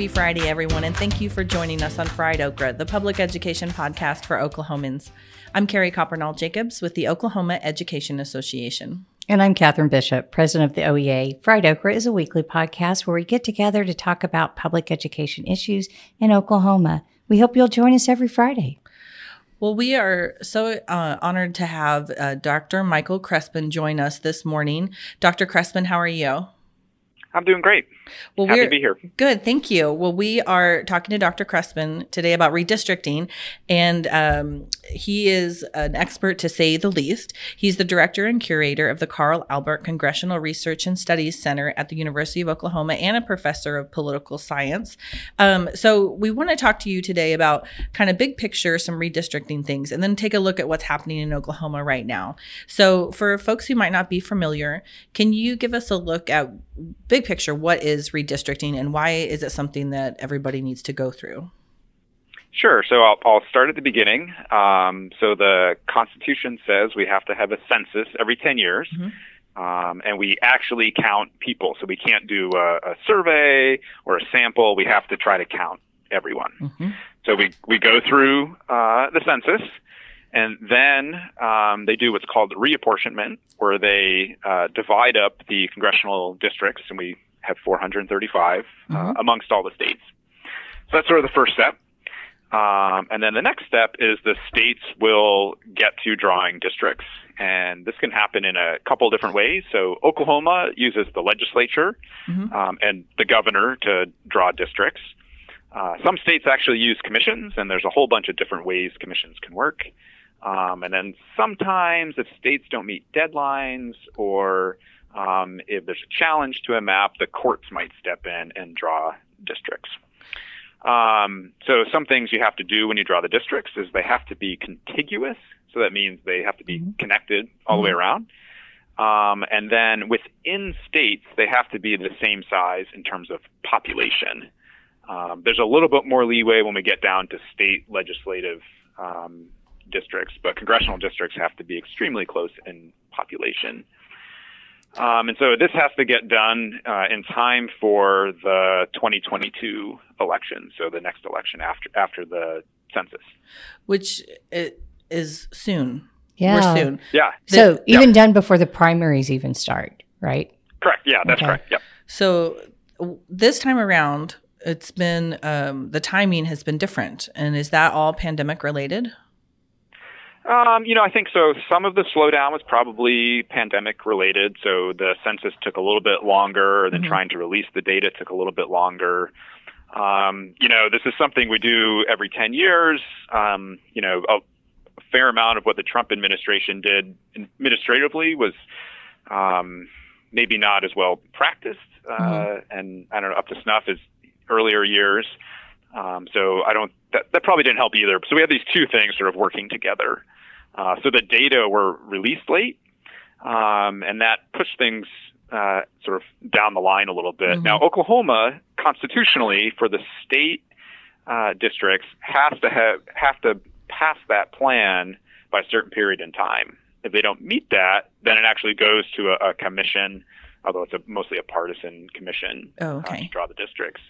Happy Friday, everyone, and thank you for joining us on Fried Okra, the public education podcast for Oklahomans. I'm Carrie Coppernoll Jacobs with the Oklahoma Education Association. And I'm Catherine Bishop, president of the OEA. Fried Okra is a weekly podcast where we get together to talk about public education issues in Oklahoma. We hope you'll join us every Friday. Well, we are so uh, honored to have uh, Dr. Michael Crespin join us this morning. Dr. Crespin, how are you? I'm doing great. Well, Happy to be here. Good, thank you. Well, we are talking to Dr. Crespin today about redistricting, and um, he is an expert to say the least. He's the director and curator of the Carl Albert Congressional Research and Studies Center at the University of Oklahoma and a professor of political science. Um, so, we want to talk to you today about kind of big picture, some redistricting things, and then take a look at what's happening in Oklahoma right now. So, for folks who might not be familiar, can you give us a look at big picture what is redistricting and why is it something that everybody needs to go through? Sure. So I'll, I'll start at the beginning. Um, so the Constitution says we have to have a census every 10 years. Mm-hmm. Um, and we actually count people. So we can't do a, a, survey or a sample. We have to try to count everyone. Mm-hmm. So we, we go through uh, the census, and then um, they do what's called reapportionment, where they uh, divide up the congressional districts, and we have 435 uh, mm-hmm. uh, amongst all the states. So that's sort of the first step. Um, and then the next step is the states will get to drawing districts. And this can happen in a couple different ways. So Oklahoma uses the legislature mm-hmm. um, and the governor to draw districts. Uh, some states actually use commissions, and there's a whole bunch of different ways commissions can work. Um, and then sometimes if states don't meet deadlines or um, if there's a challenge to a map, the courts might step in and draw districts. Um, so some things you have to do when you draw the districts is they have to be contiguous. So that means they have to be mm-hmm. connected all mm-hmm. the way mm-hmm. around. Um, and then within states, they have to be the same size in terms of population. Um, there's a little bit more leeway when we get down to state legislative um, districts, but congressional districts have to be extremely close in population. Um, and so this has to get done uh, in time for the 2022 election, so the next election after after the census, which is soon. Yeah, We're soon. Yeah. So the, even done before the primaries even start, right? Correct. Yeah, that's okay. correct. Yep. So this time around, it's been um, the timing has been different, and is that all pandemic related? Um, you know, I think so. Some of the slowdown was probably pandemic related. So the census took a little bit longer, than mm-hmm. trying to release the data took a little bit longer. Um, you know, this is something we do every 10 years. Um, you know, a, a, fair amount of what the Trump administration did administratively was um, maybe not as well practiced uh, mm-hmm. and I don't know up to snuff as earlier years. Um, so I don't that, that probably didn't help either. So we had these two things sort of working together. Uh, so the data were released late, um, and that pushed things uh, sort of down the line a little bit. Mm-hmm. Now, Oklahoma, constitutionally, for the state uh, districts, has to have have to pass that plan by a certain period in time. If they don't meet that, then it actually goes to a, a commission, although it's a, mostly a partisan commission oh, okay. uh, to draw the districts.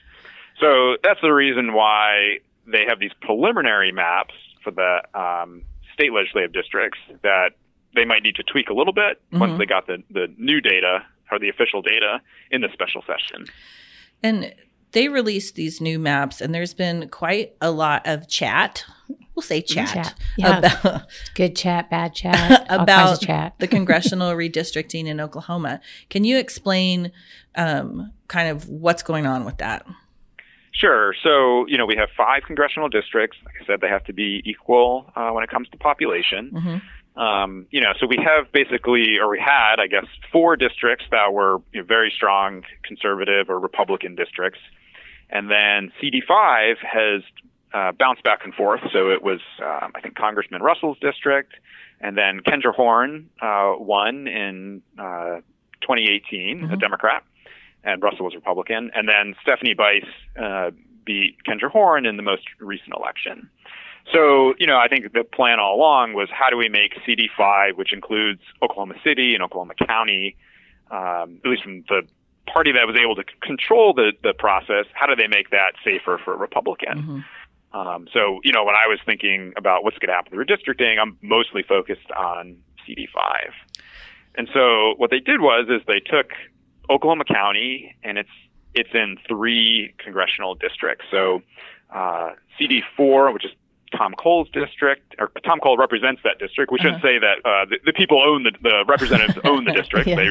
So that's the reason why they have these preliminary maps for the um, state legislative districts that they might need to tweak a little bit mm-hmm. once they got the, the new data or the official data in the special session. And they released these new maps, and there's been quite a lot of chat. We'll say chat. chat. Yeah. About, Good chat, bad chat, about chat. the congressional redistricting in Oklahoma. Can you explain um, kind of what's going on with that? Sure. So, you know, we have five congressional districts. Like I said, they have to be equal uh, when it comes to population. Mm-hmm. Um, you know, so we have basically, or we had, I guess, four districts that were you know, very strong conservative or Republican districts. And then CD5 has uh, bounced back and forth. So it was, um, I think, Congressman Russell's district. And then Kendra Horn uh, won in uh, 2018, mm-hmm. a Democrat and Russell was Republican. And then Stephanie Bice uh, beat Kendra Horn in the most recent election. So, you know, I think the plan all along was how do we make CD5, which includes Oklahoma City and Oklahoma County, um, at least from the party that was able to control the the process, how do they make that safer for a Republican? Mm-hmm. Um, so, you know, when I was thinking about what's going to happen with redistricting, I'm mostly focused on CD5. And so what they did was is they took Oklahoma County and it's it's in three congressional districts. So uh, CD4, which is Tom Cole's district, or Tom Cole represents that district. We shouldn't Uh-huh. say that uh, the, the people own the, the representatives own the district. Yeah. They,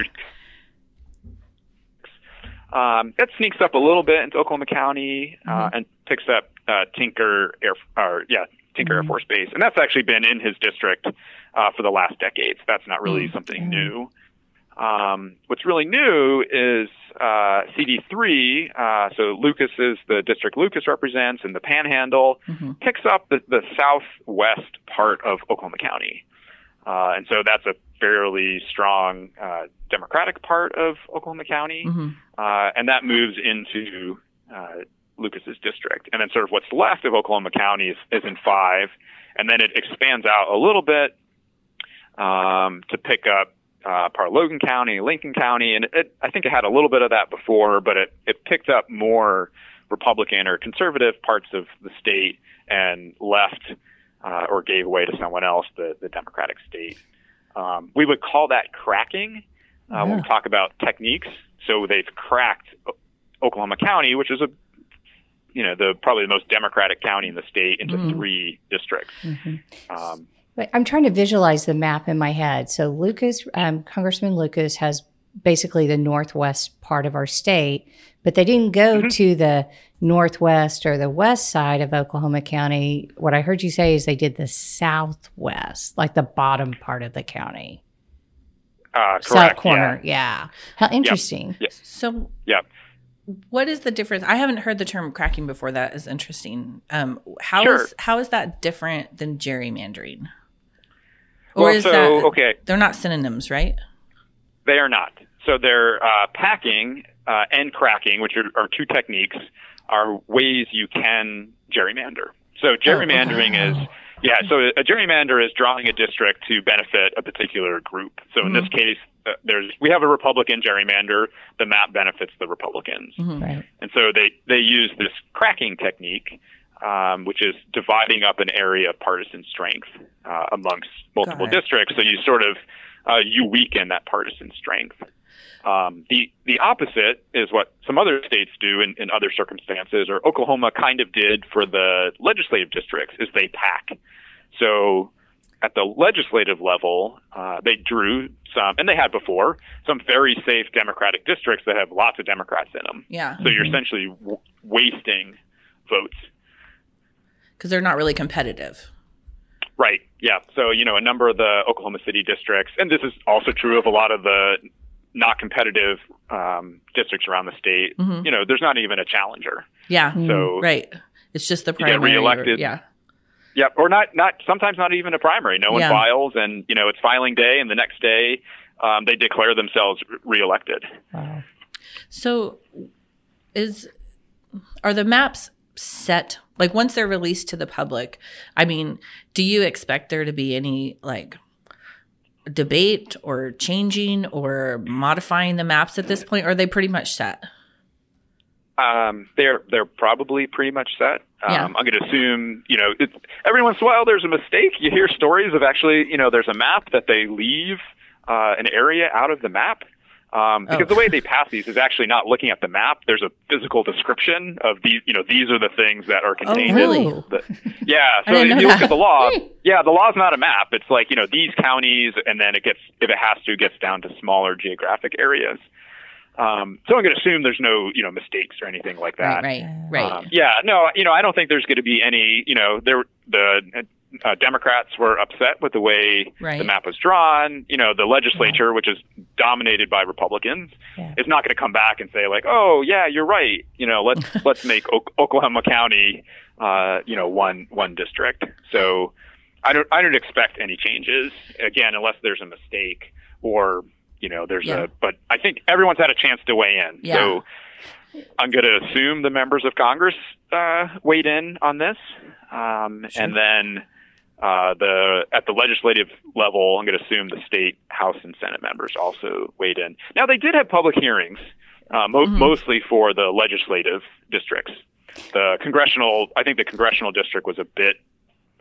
um, that sneaks up a little bit into Oklahoma County uh, and picks up uh, Tinker Air, or yeah, Tinker Air Force Base, and that's actually been in his district uh, for the last decades. That's not really something new. Um, what's really new is uh, CD3. Uh, so Lucas is the district Lucas represents, and the Panhandle Mhm. picks up the, the southwest part of Oklahoma County, uh, and so that's a fairly strong uh, Democratic part of Oklahoma County, Mhm. uh, and that moves into uh, Lucas's district, and then sort of what's left of Oklahoma County is, is in five, and then it expands out a little bit um, to pick up uh, part of Logan County, Lincoln County, and it, I think it had a little bit of that before, but it, it picked up more Republican or conservative parts of the state and left uh, or gave away to someone else the, the Democratic state. Um, we would call that cracking uh, when we talk about techniques. So they've cracked O- Oklahoma County, which is a you know the probably the most democratic county in the state into Mhm. three districts. Mhm. Um, I'm trying to visualize the map in my head. So Lucas, um, Congressman Lucas has basically the northwest part of our state, but they didn't go Mhm. to the northwest or the west side of Oklahoma County. What I heard you say is they did the southwest, like the bottom part of the county, uh, south corner. Yeah. How interesting. So, Yep. what is the difference? I haven't heard the term cracking before. That is interesting. Um, how Sure. is- how is that different than gerrymandering? Yeah. Or Well, is so that okay, they're not synonyms, right? they are not. So they're uh, packing uh, and cracking, which are, are two techniques, are ways you can gerrymander. So gerrymandering is yeah. So a gerrymander is drawing a district to benefit a particular group. So in this case, uh, there's we have a Republican gerrymander. The map benefits the Republicans. Mhm. Right. And so they, they use this cracking technique, um, which is dividing up an area of partisan strength uh, amongst multiple districts. So you sort of uh, you weaken that partisan strength. Um, the the opposite is what some other states do in, in other circumstances, or Oklahoma kind of did for the legislative districts, is they pack. So at the legislative level, uh, they drew some, and they had before, some very safe Democratic districts that have lots of Democrats in them. Yeah, So you're essentially w- wasting votes. Because they're not really competitive. Right. Yeah. So, you know, a number of the Oklahoma City districts, and this is also true of a lot of the not competitive um, districts around the state, Mhm. you know, there's not even a challenger. Yeah, So, right. It's just the get primary. or- reelected. yeah, yep. Or not, not, sometimes not even a primary. No one Yeah. files, and, you know, it's filing day, and the next day um, they declare themselves re- reelected. Wow. So, is are the maps set? Like once they're released to the public, I mean, do you expect there to be any like debate or changing or modifying the maps at this point? Or are they pretty much set? Um, they're they're probably pretty much set. Um, Yeah. I'm going to assume, you know, it's, every once in a while there's a mistake. You hear stories of actually, you know, there's a map that they leave uh, an area out of the map. Um, because Oh. the way they pass these is actually not looking at the map. There's a physical description of these. You know, these are the things that are contained. really? In the, yeah. So if you look at the law, yeah, the law's not a map. It's like you know these counties, and then it gets, if it has to, it gets down to smaller geographic areas. Um, so I'm going to assume there's no, you know, mistakes or anything like that. Right, right, right. Um, yeah, no, you know, I don't think there's going to be any. You know, there the uh, Democrats were upset with the way Right. the map was drawn. You know, the legislature, which is dominated by Republicans, Yeah. is not going to come back and say like, "Oh, yeah, you're right." You know, let's let's make o- Oklahoma County, uh, you know, one one district. So I don't I don't expect any changes again unless there's a mistake or you know there's Yeah. a. But I think everyone's had a chance to weigh in. Yeah. So I'm going to assume the members of Congress uh, weighed in on this, um, and then uh, the at the legislative level, I'm going to assume the state House and Senate members also weighed in. Now they did have public hearings, uh, mo- mm-hmm. mostly for the legislative districts. The congressional, I think the congressional district was a bit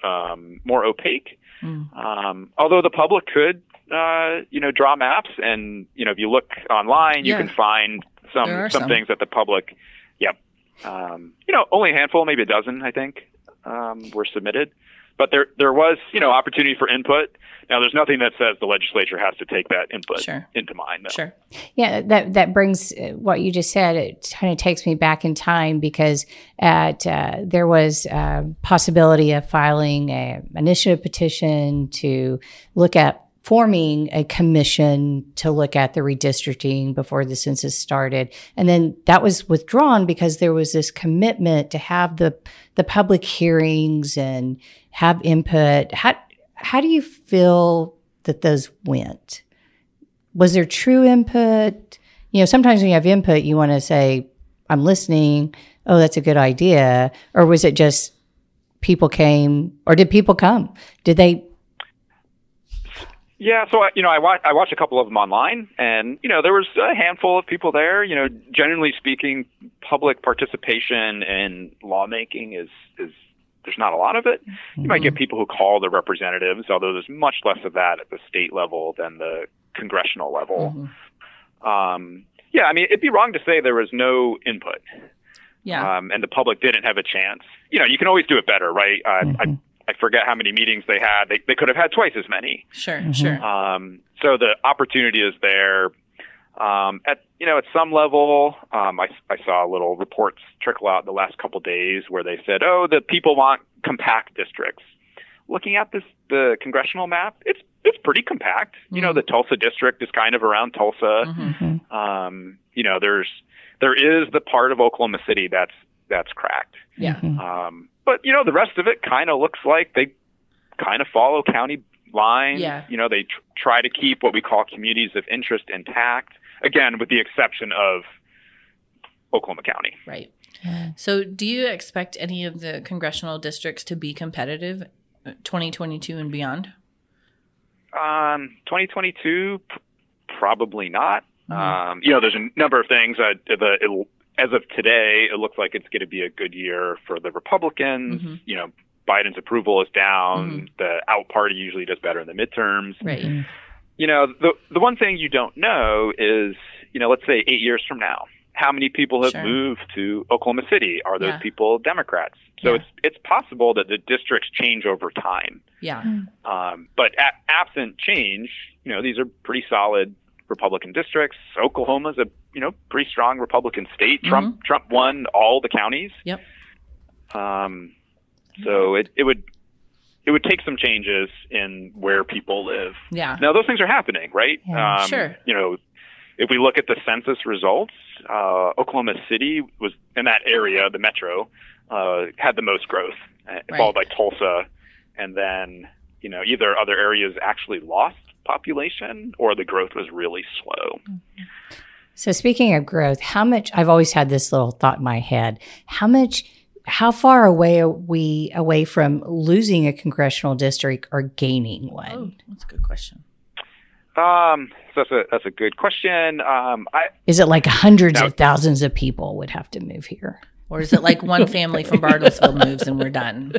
um, more opaque. Mm. Um, although the public could, uh, you know, draw maps, and you know, if you look online, yeah. you can find some some, some, things that the public, yep, um, you know, only a handful, maybe a dozen, I think, um, were submitted. But there there was, you know, opportunity for input. Now, there's nothing that says the legislature has to take that input sure. into mind. Though. Sure. Yeah, that that brings uh, what you just said. It kind of takes me back in time because at uh, there was a possibility of filing an initiative petition to look at forming a commission to look at the redistricting before the census started. And then that was withdrawn because there was this commitment to have the, the public hearings and have input. How, how do you feel that those went? Was there true input? You know, sometimes when you have input, you want to say, I'm listening. Oh, that's a good idea. Or was it just people came or did people come? Did they yeah, so I, you know, I watched I watched a couple of them online, and you know, there was a handful of people there. You know, generally speaking, public participation in lawmaking is is there's not a lot of it. Mm-hmm. You might get mm-hmm. people who call their representatives, although there's much less of that at the state level than the congressional level. Mm-hmm. Um, yeah, I mean, it'd be wrong to say there was no input. Yeah. Um, and the public didn't have a chance. You know, you can always do it better, right? Uh, mm-hmm. I, I forget how many meetings they had. They, they could have had twice as many. Sure, mm-hmm. sure. Um, so the opportunity is there. Um, at you know, at some level, um, I, I saw little reports trickle out the last couple days where they said, "Oh, the people want compact districts." Looking at this, the congressional map, it's it's pretty compact. Mm-hmm. You know, the mm-hmm. Tulsa district is kind of around Tulsa. Mm-hmm. Um, you know, there's there is the part of Oklahoma City that's that's cracked. Yeah. Mm-hmm. Um, but you know, the rest of it kind of looks like they kind of follow county lines. Yeah. You know, they tr- try to keep what we call communities of interest intact. Again, with the exception of Oklahoma County. Right. So, do you expect any of the congressional districts to be competitive, uh, 2022 and beyond? Um, 2022, p- probably not. Mm-hmm. Um, you know, there's a number of things. Uh, the as of today, it looks like it's going to be a good year for the Republicans. Mm-hmm. You know, Biden's approval is down. Mm-hmm. The out party usually does better in the midterms. Right. You know, the the one thing you don't know is, you know, let's say eight years from now, how many people have sure. moved to Oklahoma City? Are those yeah. people Democrats? So yeah. it's it's possible that the districts change over time. Yeah. Hmm. Um, but a- absent change, you know, these are pretty solid Republican districts. Oklahoma's a you know pretty strong Republican state. Mm-hmm. Trump Trump won all the counties. Yep. Um, so it it would it would take some changes in where people live. Yeah. Now those things are happening, right? Yeah, um, sure. You know, if we look at the census results, uh, Oklahoma City was in that area, the metro, uh, had the most growth, uh, right. followed by Tulsa, and then you know either other areas actually lost population or the growth was really slow. So speaking of growth, how much I've always had this little thought in my head. How much how far away are we away from losing a congressional district or gaining one? Oh, that's a good question. Um, so that's a that's a good question. Um, I, is it like hundreds of thousands of people would have to move here, or is it like one family from Bartlesville moves and we're done?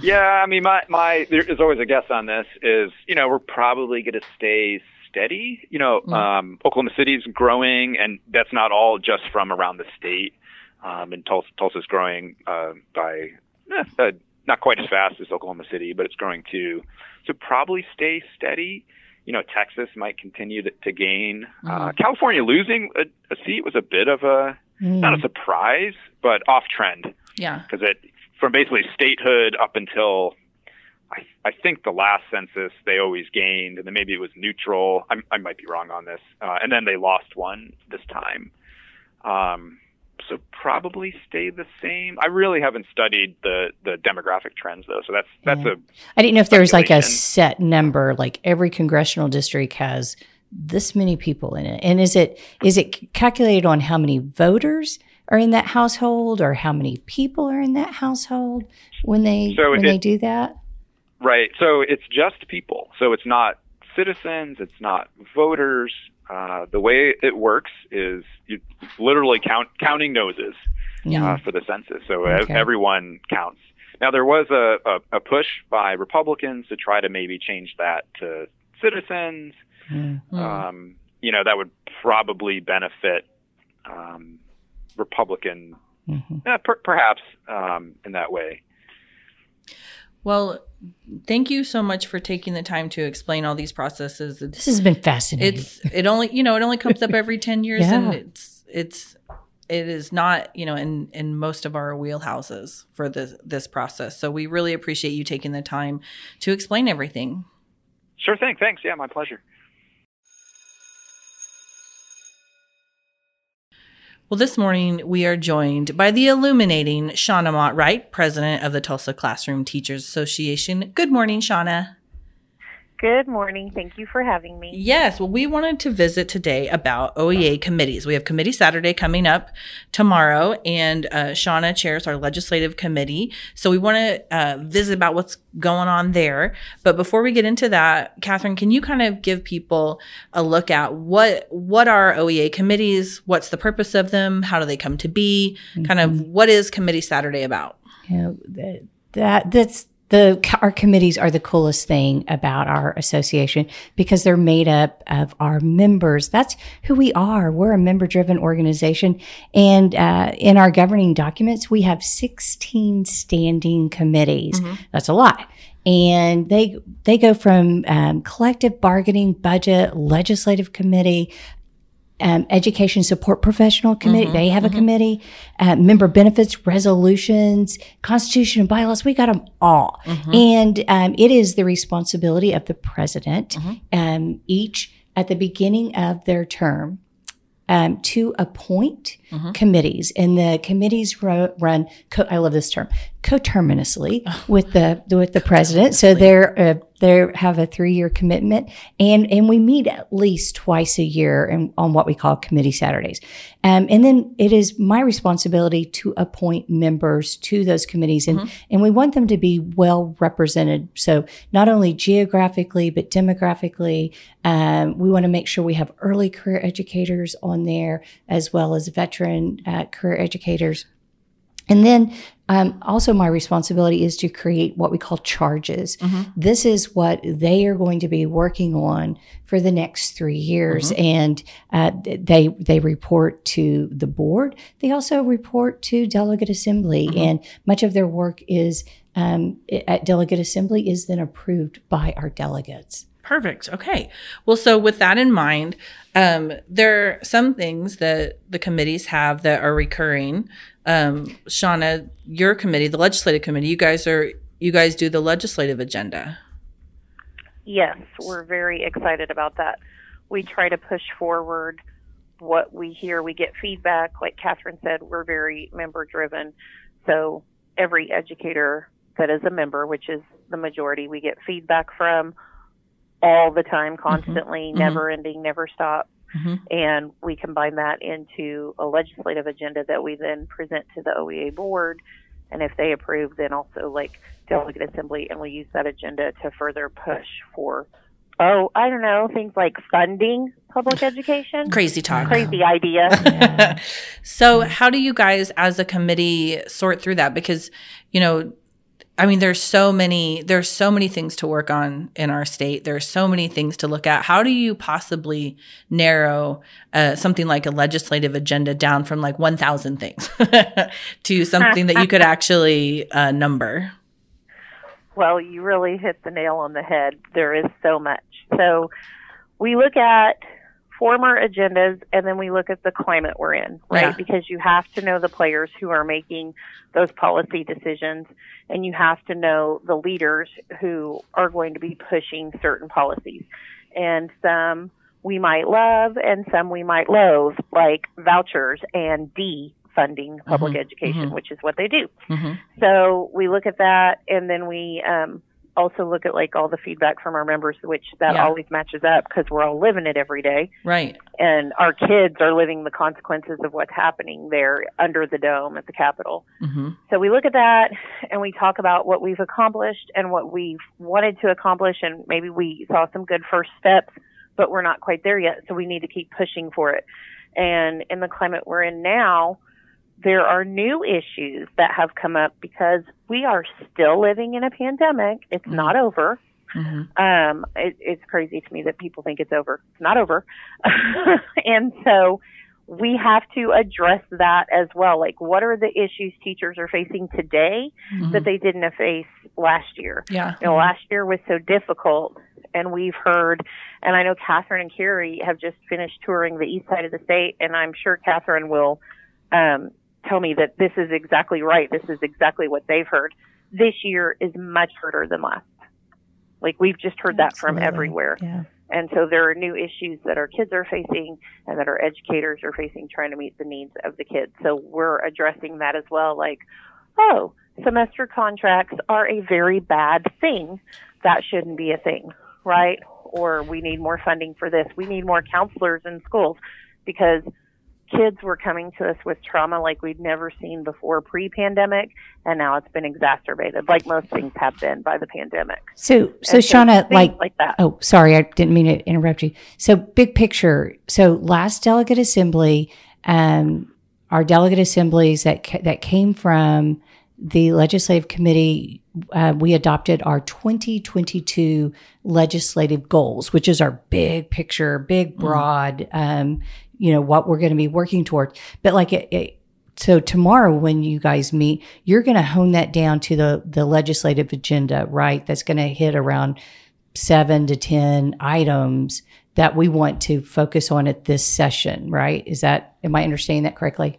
yeah, I mean, my my there is always a guess on this. Is you know we're probably going to stay steady. You know, mm. um, Oklahoma City's growing, and that's not all just from around the state. Um, and Tulsa, Tulsa's growing uh, by eh, uh, not quite as fast as Oklahoma City, but it's growing too. So probably stay steady. You know, Texas might continue to, to gain. Uh, mm-hmm. California losing a, a, seat was a bit of a mm. not a surprise, but off trend. Yeah, because it from basically statehood up until I, I think the last census they always gained, and then maybe it was neutral. I'm, I might be wrong on this, uh, and then they lost one this time. Um, so probably stay the same. I really haven't studied the the demographic trends though, so that's that's yeah. a. I didn't know if there was like a set number, like every congressional district has this many people in it, and is it is it calculated on how many voters? are in that household or how many people are in that household when they so when it, they do that? Right. So it's just people. So it's not citizens, it's not voters. uh, the way it works is you literally count counting noses Yeah. uh, for the census, so Okay. everyone counts. Now there was a, a, a push by Republicans to try to maybe change that to citizens. Mm. Mm. Um, you know that would probably benefit um, Republican, Mhm. uh, per- perhaps um, in that way. Well, thank you so much for taking the time to explain all these processes. It's This has been fascinating. it's it only you know it only comes up every 10 years and it's it's it is not you know in in most of our wheelhouses for this this process so we really appreciate you taking the time to explain everything Sure thing. Thanks. Yeah, my pleasure. Well this morning we are joined by the illuminating shauna mott wright president of the tulsa classroom teachers association. Good morning shauna Good morning. Thank you for having me. Yes. Well, we wanted to visit today about OEA committees. We have Committee Saturday coming up tomorrow, and uh, Shauna chairs our legislative committee. So we want to uh, visit about what's going on there. But before we get into that, Catherine, can you kind of give people a look at what what are OEA committees? What's the purpose of them? How do they come to be? Kind of what is Committee Saturday about? Yeah, that, that that's the our committees are the coolest thing about our association because they're made up of our members. That's who we are. We're a member driven organization, and uh, in our governing documents, we have sixteen standing committees. That's a lot. And they they go from um, collective bargaining, budget, legislative committee, um, education support professional committee. They have a committee, uh, member benefits resolutions, constitution and bylaws. We got them all, and um, it is the responsibility of the president, um, each at the beginning of their term. Um, to appoint committees, and the committees ro- run. Co- I love this term, coterminously with the with the president. So they're uh, they have a three year commitment, and and we meet at least twice a year and on what we call committee Saturdays. Um, and then it is my responsibility to appoint members to those committees, and and we want them to be well represented. So not only geographically but demographically, um, we want to make sure we have early career educators on there as well as veteran uh, career educators. And then um, also, my responsibility is to create what we call charges. This is what they are going to be working on for the next three years, and uh, they they report to the board. They also report to delegate assembly, and much of their work is um, at delegate assembly is then approved by our delegates. Perfect. Okay. Well, so with that in mind, um, there are some things that the committees have that are recurring. Um, Shauna, your committee, the legislative committee, you guys are you guys do the legislative agenda. Yes, we're very excited about that. We try to push forward what we hear. We get feedback. Like Catherine said, we're very member driven. So every educator that is a member, which is the majority, we get feedback from all the time, constantly, mhm. never ending, never stop. Mhm. And we combine that into a legislative agenda that we then present to the OEA board. And if they approve, then also like delegate assembly, and we use that agenda to further push for, oh, I don't know, things like funding public education. Crazy talk. Crazy idea. Yeah. so, how do you guys, as a committee, sort through that? Because, you know, I mean, there's so many, there's so many things to work on in our state. There's so many things to look at. How do you possibly narrow uh, something like a legislative agenda down from like 1,000 things to something that you could actually uh, number? Well, you really hit the nail on the head. There is so much. So we look at former agendas and then we look at the climate we're in, right? Yeah. Because you have to know the players who are making those policy decisions and you have to know the leaders who are going to be pushing certain policies. And some we might love and some we might loathe, like vouchers and defunding public Mhm, education, mhm. which is what they do. hmm So we look at that, and then we um, also look at like all the feedback from our members, which that Yeah. always matches up because we're all living it every day, Right. and our kids are living the consequences of what's happening there under the dome at the Capitol. hmm So we look at that, and we talk about what we've accomplished and what we've wanted to accomplish, and maybe we saw some good first steps but we're not quite there yet. So we need to keep pushing for it. And in the climate we're in now, there are new issues that have come up because we are still living in a pandemic. It's mm-hmm. not over. Mm-hmm. Um, it, it's crazy to me that people think it's over. It's not over. and so we have to address that as well. Like, what are the issues teachers are facing today mm-hmm. that they didn't face last year? Yeah. You know, last year was so difficult, and we've heard, and I know Catherine and Carrie have just finished touring the east side of the state, and I'm sure Catherine will um, tell me that this is exactly right. This is exactly what they've heard. This year is much harder than last. Like we've just heard that from everywhere. Yeah. And so there are new issues that our kids are facing and that our educators are facing trying to meet the needs of the kids. So we're addressing that as well. Like, oh, semester contracts are a very bad thing. That shouldn't be a thing, right? Or we need more funding for this. We need more counselors in schools because kids were coming to us with trauma like we'd never seen before pre-pandemic and now it's been exacerbated like most things have been by the pandemic. So so and shauna like like that. oh sorry i didn't mean to interrupt you. So big picture so last delegate assembly um our delegate assemblies that ca- that came from the legislative committee uh, we adopted our 2022 legislative goals, which is our big picture, big, mm. broad, um, you know, what we're going to be working toward. But like it, it so tomorrow when you guys meet, you're going to hone that down to the, the legislative agenda, right? That's going to hit around seven to 10 items that we want to focus on at this session, right? Is that, am I understanding that correctly?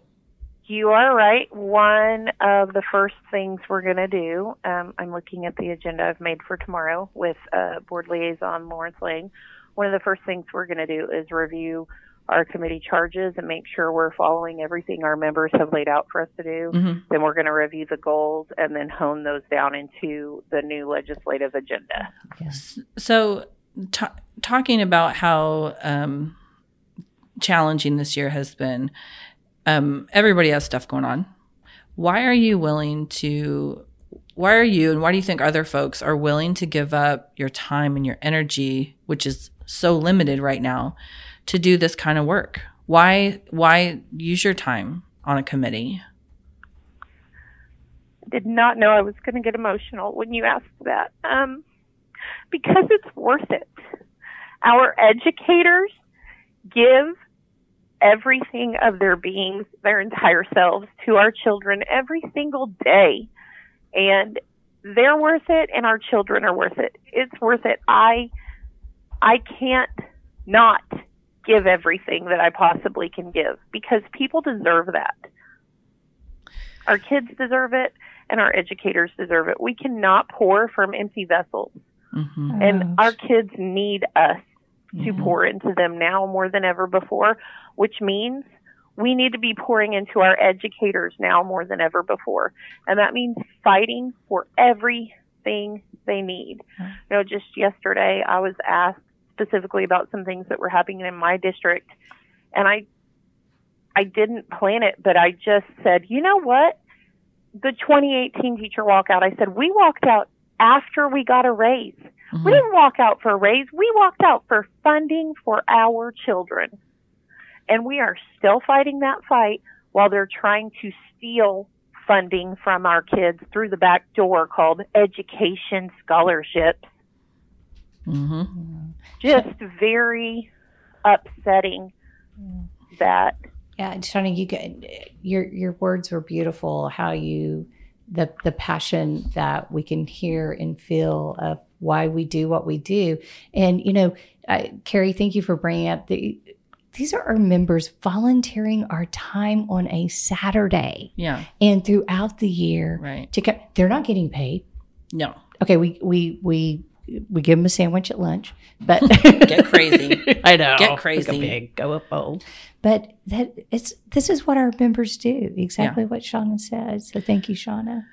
You are right. One of the first things we're going to do, um, I'm looking at the agenda I've made for tomorrow with uh, board liaison Lawrence Lang. One of the first things we're going to do is review our committee charges and make sure we're following everything our members have laid out for us to do. Mm-hmm. Then we're going to review the goals and then hone those down into the new legislative agenda. Yes. So, t- talking about how um, challenging this year has been, um, everybody has stuff going on. Why are you willing to? Why are you and why do you think other folks are willing to give up your time and your energy, which is so limited right now, to do this kind of work? Why why use your time on a committee? I did not know I was going to get emotional when you asked that. Um, because it's worth it. Our educators give everything of their beings, their entire selves to our children every single day. And they're worth it and our children are worth it. It's worth it. I I can't not give everything that I possibly can give because people deserve that. Our kids deserve it and our educators deserve it. We cannot pour from empty vessels. Mm-hmm. And our kids need us mm-hmm. to pour into them now more than ever before, which means we need to be pouring into our educators now more than ever before. And that means fighting for everything they need. Mm-hmm. You know, just yesterday I was asked specifically about some things that were happening in my district. And I, I didn't plan it, but I just said, you know what? The 2018 teacher walkout, I said, we walked out after we got a raise. Mm-hmm. We didn't walk out for a raise. We walked out for funding for our children. And we are still fighting that fight while they're trying to steal funding from our kids through the back door called education scholarships. Mm-hmm. Just very upsetting that. Yeah, Shauna, you get your your words were beautiful. How you the the passion that we can hear and feel of why we do what we do, and you know, uh, Carrie, thank you for bringing up the. These are our members volunteering our time on a Saturday. Yeah. And throughout the year. Right. To come, they're not getting paid. No. Okay, we we we we give them a sandwich at lunch, but get crazy. I know, get crazy, go big, go up bold. But that it's this is what our members do. Exactly yeah. what Shauna said. So thank you, Shauna.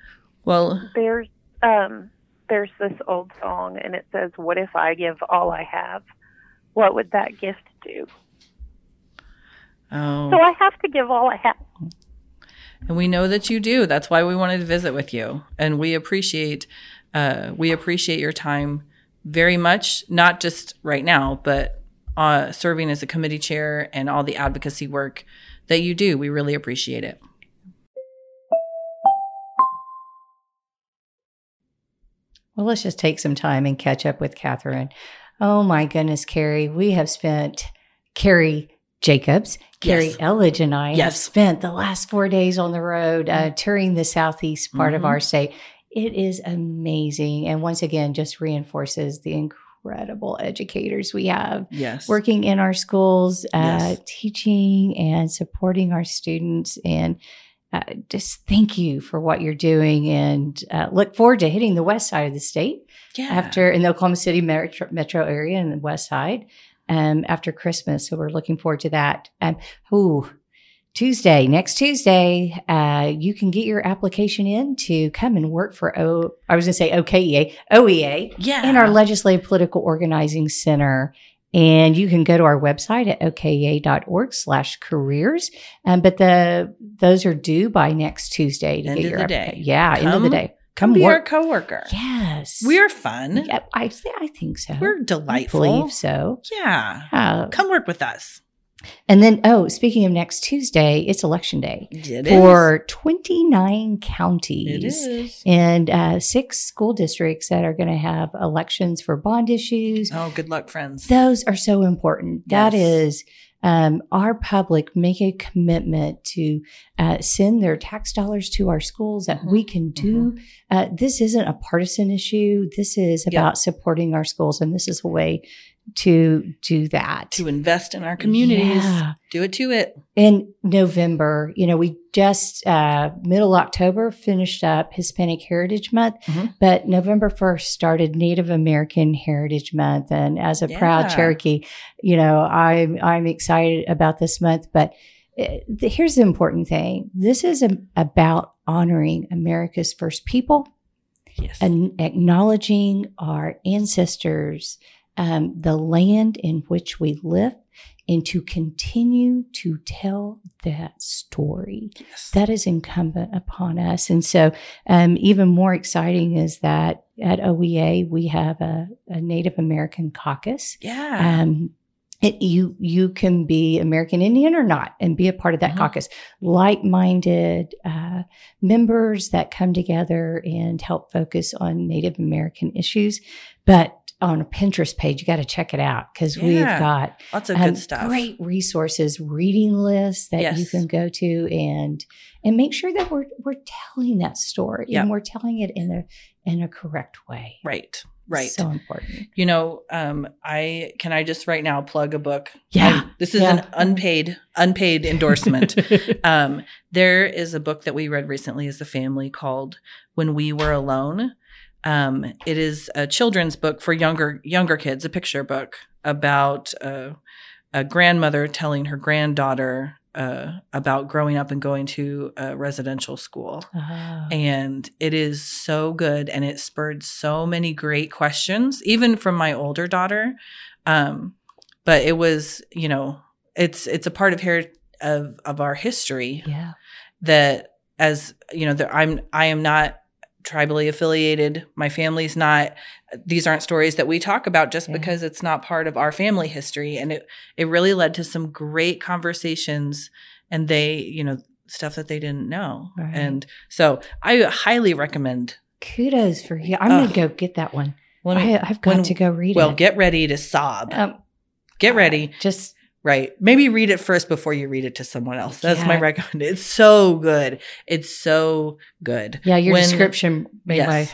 Well, there's um there's this old song, and it says, "What if I give all I have? What would that gift do?" Oh. So I have to give all I have. And we know that you do. That's why we wanted to visit with you, and we appreciate uh, we appreciate your time very much, not just right now, but uh, serving as a committee chair and all the advocacy work that you do. We really appreciate it. Well, let's just take some time and catch up with Catherine. Oh my goodness, Carrie, we have spent Carrie Jacobs, Carrie Yes. Elledge, and I have spent the last four days on the road uh, touring the southeast part of Mhm. our state. It is amazing, and once again, just reinforces the incredible educators we have Yes. working in our schools, uh, Yes. teaching and supporting our students. And uh, just thank you for what you're doing and uh, look forward to hitting the west side of the state yeah. after in the Oklahoma City metro, metro area and the west side um, after Christmas. So we're looking forward to that. Um, ooh, Tuesday, next Tuesday, uh, you can get your application in to come and work for O. I was going to say OKEA, OEA yeah. in our Legislative Political Organizing Center. And you can go to our website at okea.org slash careers. Um, but the those are due by next Tuesday to End get of your the day. Yeah, end of the day. Come be our work. coworker. Yes. We're fun. Yeah, I, I think so. We're I delightful. believe so. Yeah. Uh, Come work with us. And then, oh, speaking of next Tuesday, it's election day It for 29 is. It counties. And uh, six school districts that are going to have elections for bond issues. Oh, good luck, friends. Those are so important. That Yes. is um, our public make a commitment to uh, send their tax dollars to our schools that we can do. Uh, this isn't a partisan issue. This is about supporting our schools, and this is a way to do that. to invest in our communities. Yeah. Do it to it. In November, you know, we just uh, middle October finished up Hispanic Heritage Month, Mhm. but November 1st started Native American Heritage Month. And as a proud Cherokee, you know, I'm, I'm excited about this month. But th- here's the important thing this is a, about honoring America's first people Yes. and acknowledging our ancestors, um, the land in which we live, and to continue to tell that story. yes. That is incumbent upon us. And so, um, even more exciting is that at OEA, we have a, a Native American caucus. yeah. Um, it, you you can be American Indian or not, and be a part of that Mhm. caucus. Like-minded uh, members that come together and help focus on Native American issues. But on a Pinterest page, you got to check it out because we've got Lots of um, good stuff. great resources, reading lists that you can go to and and make sure that we're we're telling that story Yep. and we're telling it in a in a correct way. Right. Right. So important. you know, um, I can I just right now plug a book. Yeah. Um, this is Yeah. an unpaid unpaid endorsement. um, there is a book that we read recently as a family called When We Were Alone. Um, it is a children's book for younger younger kids, a picture book about uh, a grandmother telling her granddaughter uh, about growing up and going to a residential school. Oh. And it is so good and it spurred so many great questions, even from my older daughter. Um, but it was, you know, it's it's a part of here of of our history yeah. that as you know, that I'm I am not tribally affiliated. My family's not these aren't stories that we talk about just Yeah. because it's not part of our family history. And it it really led to some great conversations and they, you know, stuff that they didn't know. Right. And so I highly recommend Kudos for you. I'm gonna go get that one. let me, I, I've got when- to go read well, it. Well, get ready to sob. um, Get ready. Just Right. Maybe read it first before you read it to someone else. That's my Yeah. recommend. It's so good. It's so good. yeah, your When- description made yes.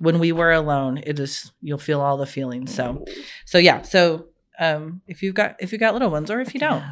When we were alone, it is you'll feel all the feelings. So so yeah. So um if you've got if you've got little ones or if you don't,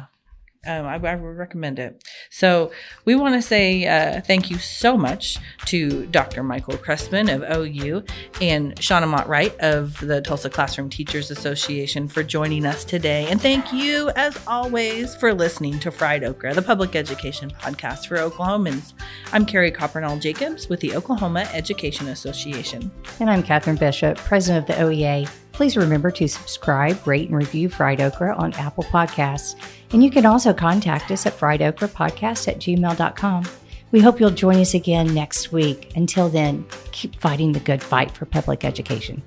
um, I, I would recommend it. So we want to say uh, thank you so much to Dr. Michael Crespin of OU and Shauna Mott Wright of the Tulsa Classroom Teachers Association for joining us today. And thank you, as always, for listening to Fried Okra, the public education podcast for Oklahomans. I'm Carrie Coppernoll Jacobs with the Oklahoma Education Association. And I'm Catherine Bishop, president of the OEA. Please remember to subscribe, rate, and review Fried Okra on Apple Podcasts. And you can also contact us at friedokrapodcast at gmail.com. We hope you'll join us again next week. Until then, keep fighting the good fight for public education.